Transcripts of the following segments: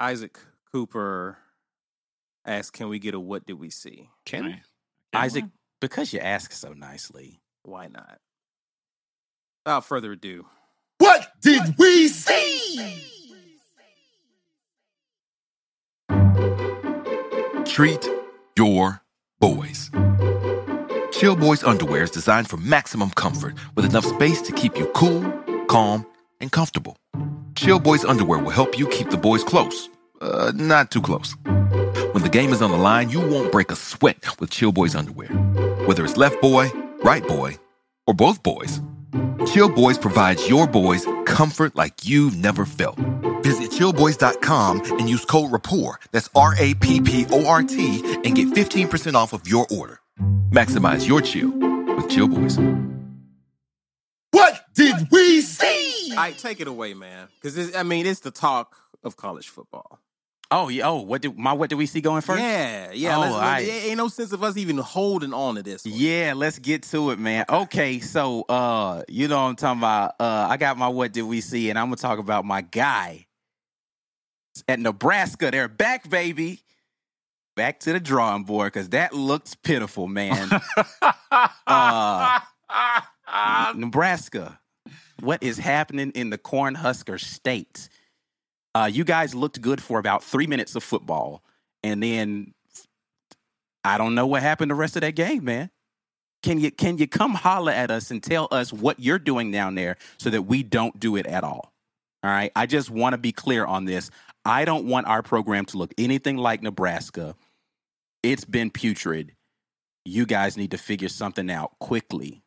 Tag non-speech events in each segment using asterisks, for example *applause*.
Isaac Cooper asked, "Can we get a what did we see?" Can we? Can Isaac, we? because you ask so nicely. Why not? Without further ado, What did we see? Treat your boys. Chill Boys underwear is designed for maximum comfort with enough space to keep you cool, calm, and comfortable. Chill Boys underwear will help you keep the boys close, uh, not too close. When the game is on the line, you won't break a sweat with Chill Boys underwear. Whether it's left boy, right boy, or both boys, Chill Boys provides your boys comfort like you've never felt. Visit chillboys.com and use code RAPPORT, that's R A P P O R T, and get 15% off of your order. Maximize your chill with Chill Boys. What did we see? I take it away, man, because I mean it's the talk of college football. Oh, yeah. Oh, what did my what did we see going first? Yeah, yeah. Oh, there ain't no sense of us even holding on to this. One. Yeah, let's get to it, man. Okay, so uh, you know what I'm talking about. Uh, I got my what did we see, and I'm gonna talk about my guy at Nebraska. They're back, baby. Back to the drawing board because that looks pitiful, man. *laughs* uh, Nebraska, what is happening in the Cornhusker State? Uh, you guys looked good for about three minutes of football, and then I don't know what happened the rest of that game, man. Can you can you come holler at us and tell us what you're doing down there so that we don't do it at all? All right. I just want to be clear on this. I don't want our program to look anything like Nebraska. It's been putrid. You guys need to figure something out quickly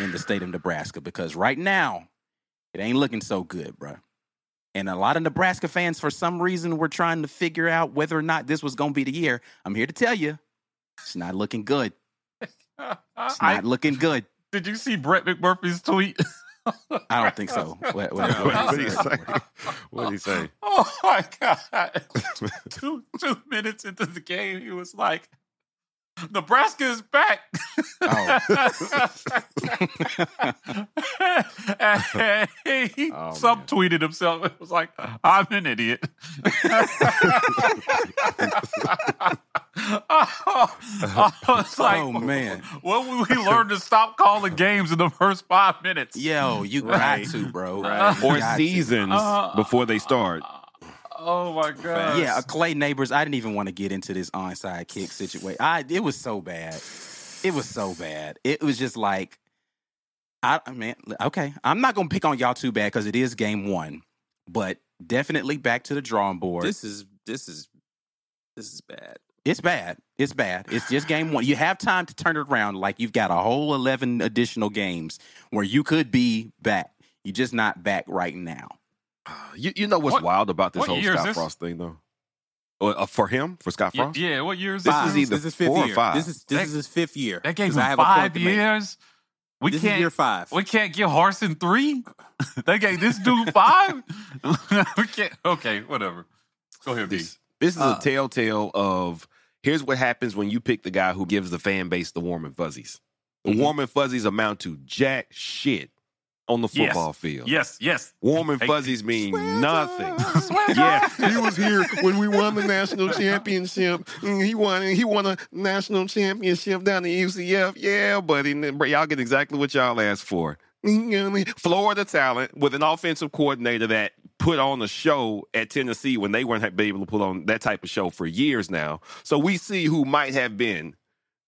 in the state of Nebraska because right now it ain't looking so good, bro. And a lot of Nebraska fans, for some reason, were trying to figure out whether or not this was going to be the year. I'm here to tell you, it's not looking good. It's I, not looking good. did you see Brett McMurphy's tweet? I don't think so. *laughs* What, what- No, what- what did he say? What did he say? *laughs* Oh my god! *laughs* two two minutes into the game, he was like, "Nebraska is back." Oh. and *laughs* he Oh, man. himself. It was like, "I'm an idiot." *laughs* I was like, Oh, man. What will we learn to stop calling games in the first five minutes? Yo, you Right. got to, bro. Right. Or got to. seasons Uh, before they start. Oh my god! Yeah, Clay neighbors. I didn't even want to get into this onside kick situation. I it was so bad. It was so bad. It was just like, I I mean, okay, I'm not gonna pick on y'all too bad because it is game one, but definitely back to the drawing board. This is this is this is bad. It's bad. It's bad. It's just game one. You have time to turn it around. Like you've got a whole eleven additional games where you could be back. You're just not back right now. *sighs* You, you know what's What- wild about this whole Scott this? Frost thing, though? Uh, for him, for Scott Frost? yeah. What year is This this? is either this is fifth four or five. This is this That- is his fifth year. That gave 'Cause him I have point five years. We This can't. is year five. We can't give Harsin three. *laughs* they gave this dude five. *laughs* we can't. Okay, whatever. Go ahead, B. This, this is Uh, a telltale of here's what happens when you pick the guy who gives the fan base the warm and fuzzies. The Mm-hmm. Mhm. warm and fuzzies amount to jack shit on the Yes. football field. Yes, yes. Warm and Hey, fuzzies mean nothing. Swear Yeah, *laughs* he was here when we won the national championship. Mm, He won. He won a national championship down at UCF. Yeah, buddy, And y'all get exactly what y'all asked for. Florida talent with an offensive coordinator that put on a show at Tennessee when they weren't able to put on that type of show for years now. So we see who might have been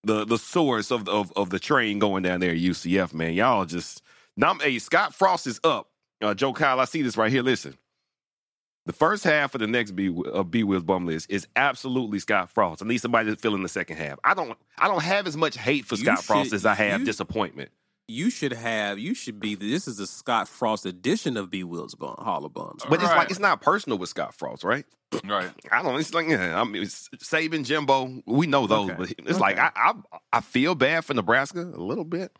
the the source of of, of the train going down there at UCF. Man, y'all just now. Hey, Scott Frost is up. Uh, Joe Kyle, I see this right here. Listen. The first half of the next B of B Will's bum list is absolutely Scott Frost. I need somebody to fill in the second half. I don't I don't have as much hate for You Scott Frost as I have you- disappointment. You should have. You should be. This is the Scott Frost edition of B Will's bum, Hall of Bums. But it's like it's not personal with Scott Frost, right? Right. *clears throat* I don't. It's like yeah, I mean, it's Saban, Jimbo. We know those, Okay. but it's like I, I I feel bad for Nebraska a little bit.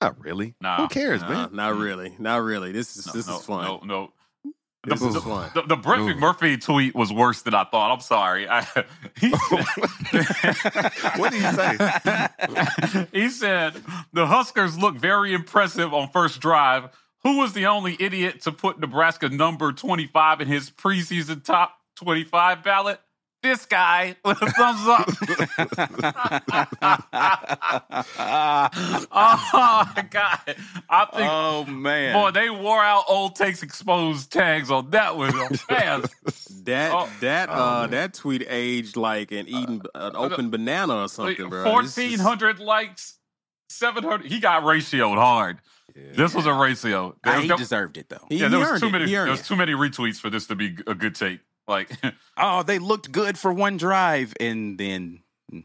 Not really. Nah. Who cares, Nah, man? not really. Not really. This is No, this no, is fun. No, no. This the, is the, fun. The, the Brett Ooh. McMurphy tweet was worse than I thought. I'm sorry. I, *laughs* he, *laughs* *laughs* What did he say? he said the Huskers look very impressive on first drive. Who was the only idiot to put Nebraska number 25 in his preseason top 25 ballot? This guy with a thumbs up. *laughs* oh my god! I think oh man. boy they wore out old takes exposed tags on that one fast. *laughs* That Oh. that Oh, uh man. that tweet aged like an uh, eating an uh, open banana or something, bro. This is- Fourteen hundred likes, seven hundred. He got ratioed hard. This was a ratio. I, There- ah, he there- deserved it though. He, yeah, there he was too it. many. There was it. too many retweets for this to be a good take. Like, *laughs* Oh, they looked good for one drive, and then *laughs*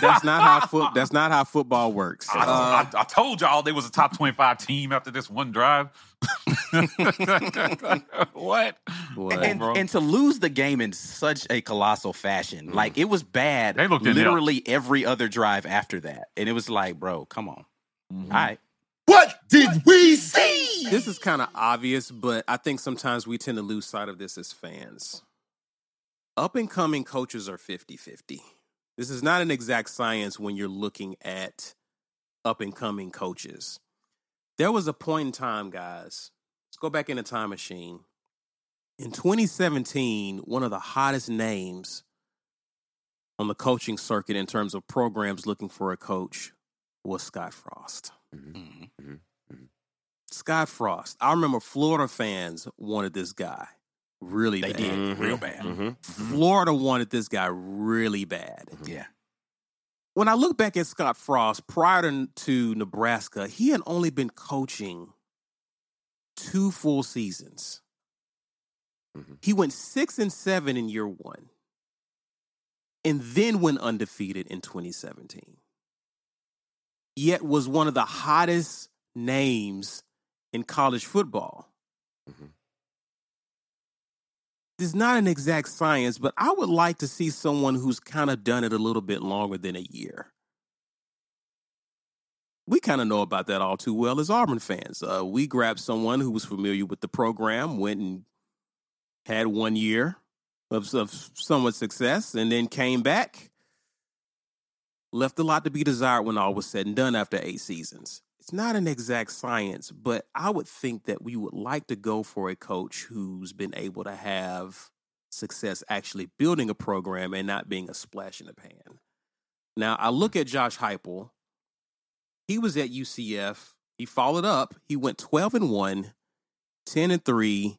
That's not how foot. That's not how football works. I, Uh, I, I told y'all they was a top twenty-five team after this one drive. *laughs* what? What? and, and to lose the game in such a colossal fashion, like it was bad. They looked literally every other drive after that, and it was like, bro, come on, Mhm. all right. What did we see? this is kind of obvious, but I think sometimes we tend to lose sight of this as fans. Up and coming coaches are 50 50. This is not an exact science when you're looking at up and coming coaches. There was a point in time, guys. Let's go back in the time machine. In 2017, one of the hottest names on the coaching circuit in terms of programs looking for a coach was Scott Frost. Mhm. Scott Frost. I remember Florida fans wanted this guy really They bad. did Mhm. real bad. Mhm. Florida wanted this guy really bad. Yeah, When I look back at Scott Frost prior to, to Nebraska, he had only been coaching two full seasons. Mhm. He went six and seven in year one, and then went undefeated in 2017. Yet was one of the hottest names in college football. Mhm. It's not an exact science, but I would like to see someone who's kind of done it a little bit longer than a year. We kind of know about that all too well as Auburn fans. Uh, we grabbed someone who was familiar with the program, went and had one year of, of somewhat success, and then came back. Left a lot to be desired when all was said and done after eight seasons. It's not an exact science, but I would think that we would like to go for a coach who's been able to have success actually building a program and not being a splash in the pan. Now, I look at Josh Heupel. He was at UCF. He followed up. He went 12 and 1, 10 and 3,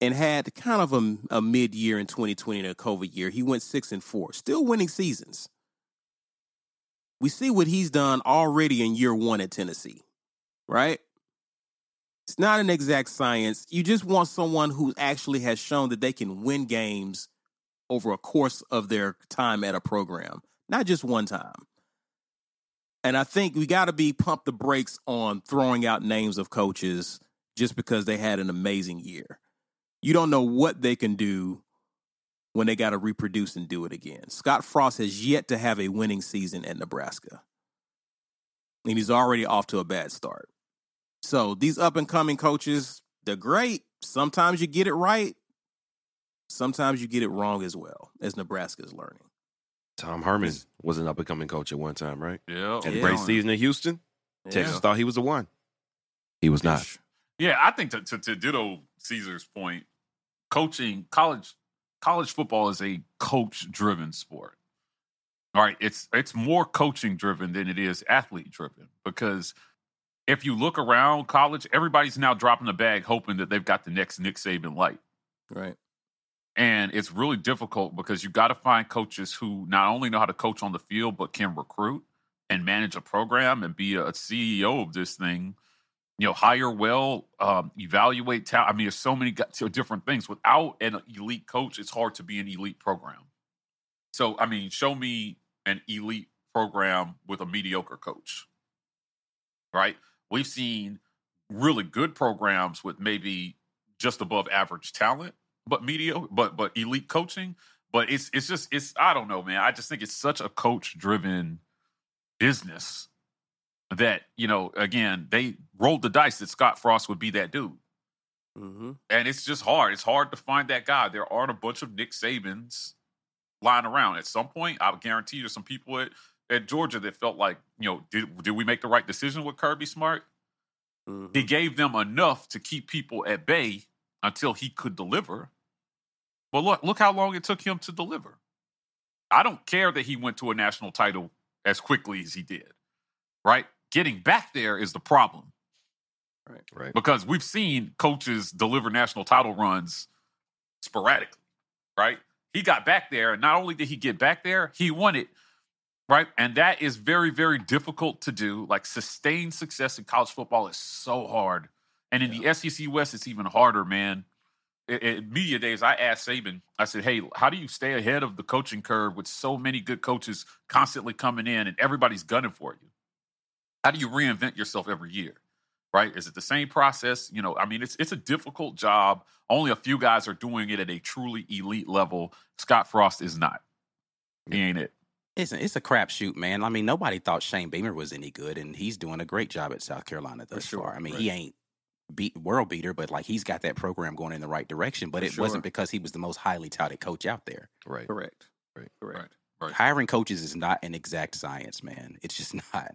and had kind of a, a mid year in 2020 in a COVID year. He went 6 and 4, still winning seasons. We see what he's done already in year one at Tennessee, right? It's not an exact science. You just want someone who actually has shown that they can win games over a course of their time at a program, not just one time. And I think we got to be pump the brakes on throwing out names of coaches just because they had an amazing year. You don't know what they can do when they got to reproduce and do it again. Scott Frost has yet to have a winning season at Nebraska. And he's already off to a bad start. So these up and coming coaches, they're great. Sometimes you get it right. Sometimes you get it wrong as well, as Nebraska is learning. Tom Herman was an up and coming coach at one time, right? Yeah, And Yeah. great season in Houston. Texas thought he was the one. He was not. Yeah, I think to, to, to ditto Caesar's point, coaching college college football is a coach driven sport. All right, it's it's more coaching driven than it is athlete driven because if you look around college, everybody's now dropping the bag, hoping that they've got the next Nick Saban light. Right. And it's really difficult because you got to find coaches who not only know how to coach on the field, but can recruit and manage a program and be a CEO of this thing. You know, hire well, um, evaluate talent. I mean, there's so many different things. Without an elite coach, it's hard to be an elite program. So, I mean, show me an elite program with a mediocre coach, right? We've seen really good programs with maybe just above average talent, but mediocre, but but elite coaching. But it's it's just it's I don't know, man. I just think it's such a coach driven business that you know again they rolled the dice that Scott Frost would be that dude. Mm-hmm. And it's just hard. It's hard to find that guy. There aren't a bunch of Nick Sabans lying around. At some point, I guarantee there's some people at, at Georgia that felt like, you know, did, did we make the right decision with Kirby Smart? Mm-hmm. He gave them enough to keep people at bay until he could deliver. But look, look how long it took him to deliver. I don't care that he went to a national title as quickly as he did. Right? Getting back there is the problem. Right. Right. Because we've seen coaches deliver national title runs sporadically, right? He got back there, and not only did he get back there, he won it, right? And that is very, very difficult to do. Like sustained success in college football is so hard, and in the SEC West, it's even harder, man. At, at media days, I asked Saban, I said, "Hey, how do you stay ahead of the coaching curve with so many good coaches constantly coming in and everybody's gunning for you? How do you reinvent yourself every year?" right? Is it the same process? You know, I mean, it's it's a difficult job. Only a few guys are doing it at a truly elite level. Scott Frost is not. He ain't it. It's a, it's a crapshoot, man. I mean, nobody thought Shane Beamer was any good, and he's doing a great job at South Carolina thus sure, far. I mean, right. he ain't beat world beater, but like he's got that program going in the right direction. But For it sure. wasn't because he was the most highly touted coach out there. Right. Correct. Right. Correct. Right. Hiring coaches is not an exact science, man. It's just *laughs* not.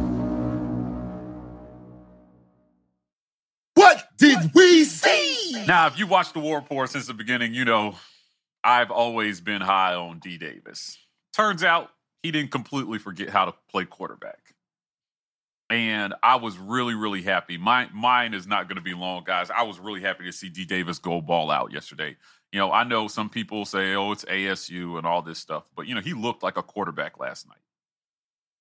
What we see? Now, if you watched the War Rapport since the beginning, you know I've always been high on D. Davis. Turns out he didn't completely forget how to play quarterback. And I was really, really happy. Mine, mine is not going to be long, guys. I was really happy to see D. Davis go ball out yesterday. You know, I know some people say, oh, it's ASU and all this stuff, but, you know, he looked like a quarterback last night.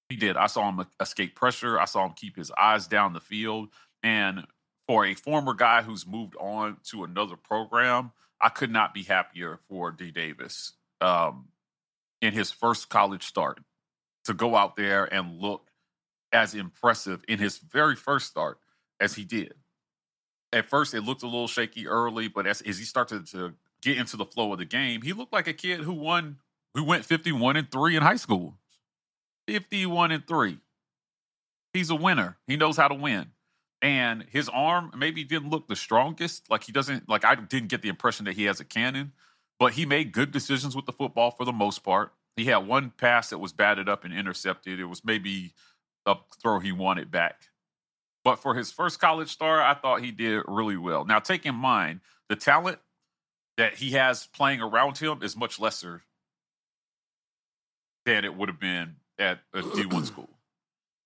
He did. I saw him escape pressure. I saw him keep his eyes down the field. And for a former guy who's moved on to another program, I could not be happier for D. Davis um, in his first college start to go out there and look as impressive in his very first start as he did. At first, it looked a little shaky early, but as, as he started to get into the flow of the game, he looked like a kid who won, who went 51 and 3 in high school. 51 and 3. He's a winner. He knows how to win. And his arm maybe didn't look the strongest. Like he doesn't, like I didn't get the impression that he has a cannon, but he made good decisions with the football for the most part. He had one pass that was batted up and intercepted. It was maybe a throw he wanted back. But for his first college star, I thought he did really well. Now, take in mind the talent that he has playing around him is much lesser than it would have been at a D1 *clears throat* school.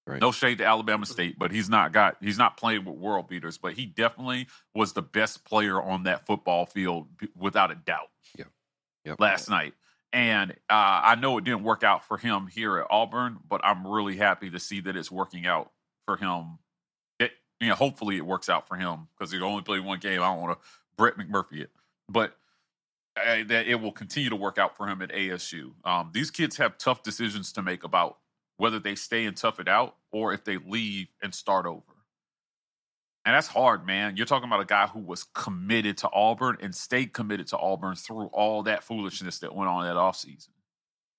Right. No shade to Alabama State, but he's not got he's not playing with world beaters, but he definitely was the best player on that football field without a doubt Yeah. Yep. last night. And uh, I know it didn't work out for him here at Auburn, but I'm really happy to see that it's working out for him. It, you know, hopefully it works out for him because he only played one game. I don't want to Brett McMurphy it, but uh, that it will continue to work out for him at ASU. Um, these kids have tough decisions to make about whether they stay and tough it out or if they leave and start over. And that's hard, man. You're talking about a guy who was committed to Auburn and stayed committed to Auburn through all that foolishness that went on that offseason.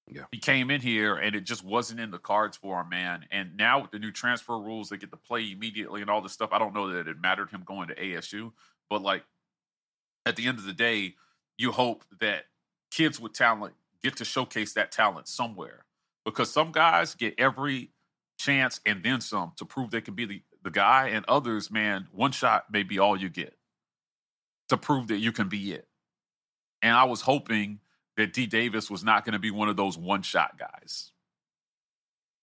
Yeah. He came in here and it just wasn't in the cards for him, man. And now with the new transfer rules, they get to play immediately and all this stuff. I don't know that it mattered him going to ASU, but like at the end of the day, you hope that kids with talent get to showcase that talent somewhere because some guys get every chance and then some to prove they can be the, the guy, and others, man, one shot may be all you get to prove that you can be it. And I was hoping that D Davis was not going to be one of those one shot guys.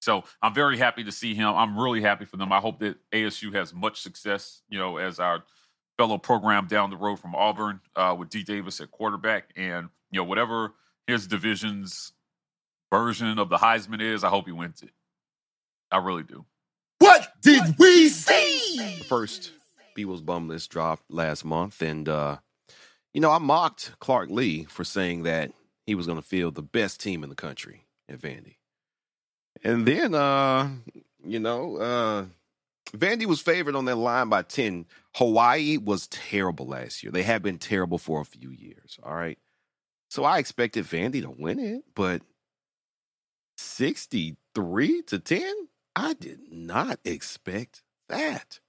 So I'm very happy to see him. I'm really happy for them. I hope that ASU has much success, you know, as our fellow program down the road from Auburn uh, with D Davis at quarterback. And, you know, whatever his division's version of the Heisman is, I hope he wins it. I really do. What did we see? The first B Will's bum list dropped last month, and uh, you know I mocked Clark Lea for saying that he was going to field the best team in the country at Vandy, and then uh, you know uh, Vandy was favored on that line by ten. Hawaii was terrible last year. They have been terrible for a few years. All right, so I expected Vandy to win it, but sixty-three to ten. I did not expect that.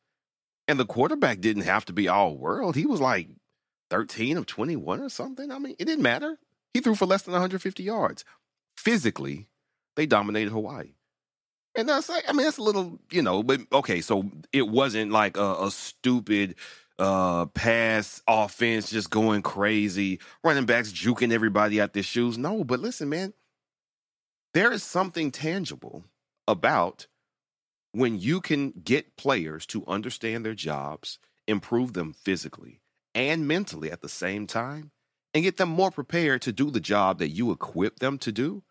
And the quarterback didn't have to be all world. He was like 13 of 21 or something. I mean, it didn't matter. He threw for less than 150 yards. Physically, they dominated Hawaii. And that's like, I mean, that's a little, you know, but okay, so it wasn't like a, a stupid uh pass offense just going crazy, running backs juking everybody out their shoes. No, but listen, man, there is something tangible about when you can get players to understand their jobs, improve them physically and mentally at the same time, and get them more prepared to do the job that you equip them to do,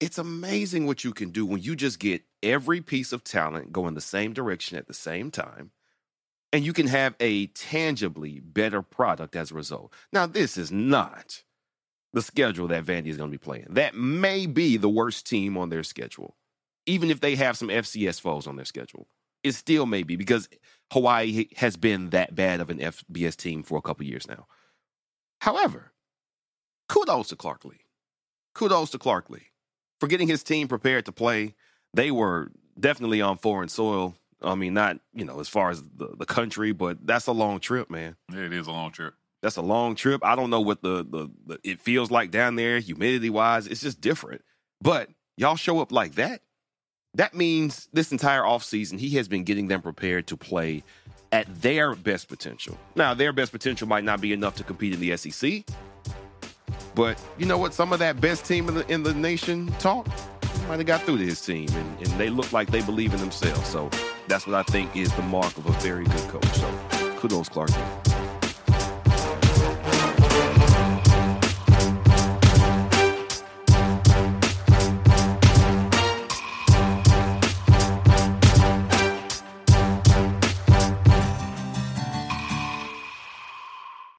it's amazing what you can do when you just get every piece of talent going the same direction at the same time. And you can have a tangibly better product as a result. Now, this is not the schedule that Vandy is going to be playing. That may be the worst team on their schedule even if they have some FCS foes on their schedule. It still may be because Hawaii has been that bad of an FBS team for a couple years now. However, kudos to Clark Lea. Kudos to Clark Lea for getting his team prepared to play. They were definitely on foreign soil. I mean, not, you know, as far as the, the country, but that's a long trip, man. Yeah, It is a long trip. That's a long trip. I don't know what the, the, the it feels like down there, humidity wise. It's just different. But y'all show up like that that means this entire offseason, he has been getting them prepared to play at their best potential. Now, their best potential might not be enough to compete in the SEC, but you know what? Some of that best team in the, in the nation talk might have got through to his team, and, and they look like they believe in themselves. So that's what I think is the mark of a very good coach. So kudos, Clark.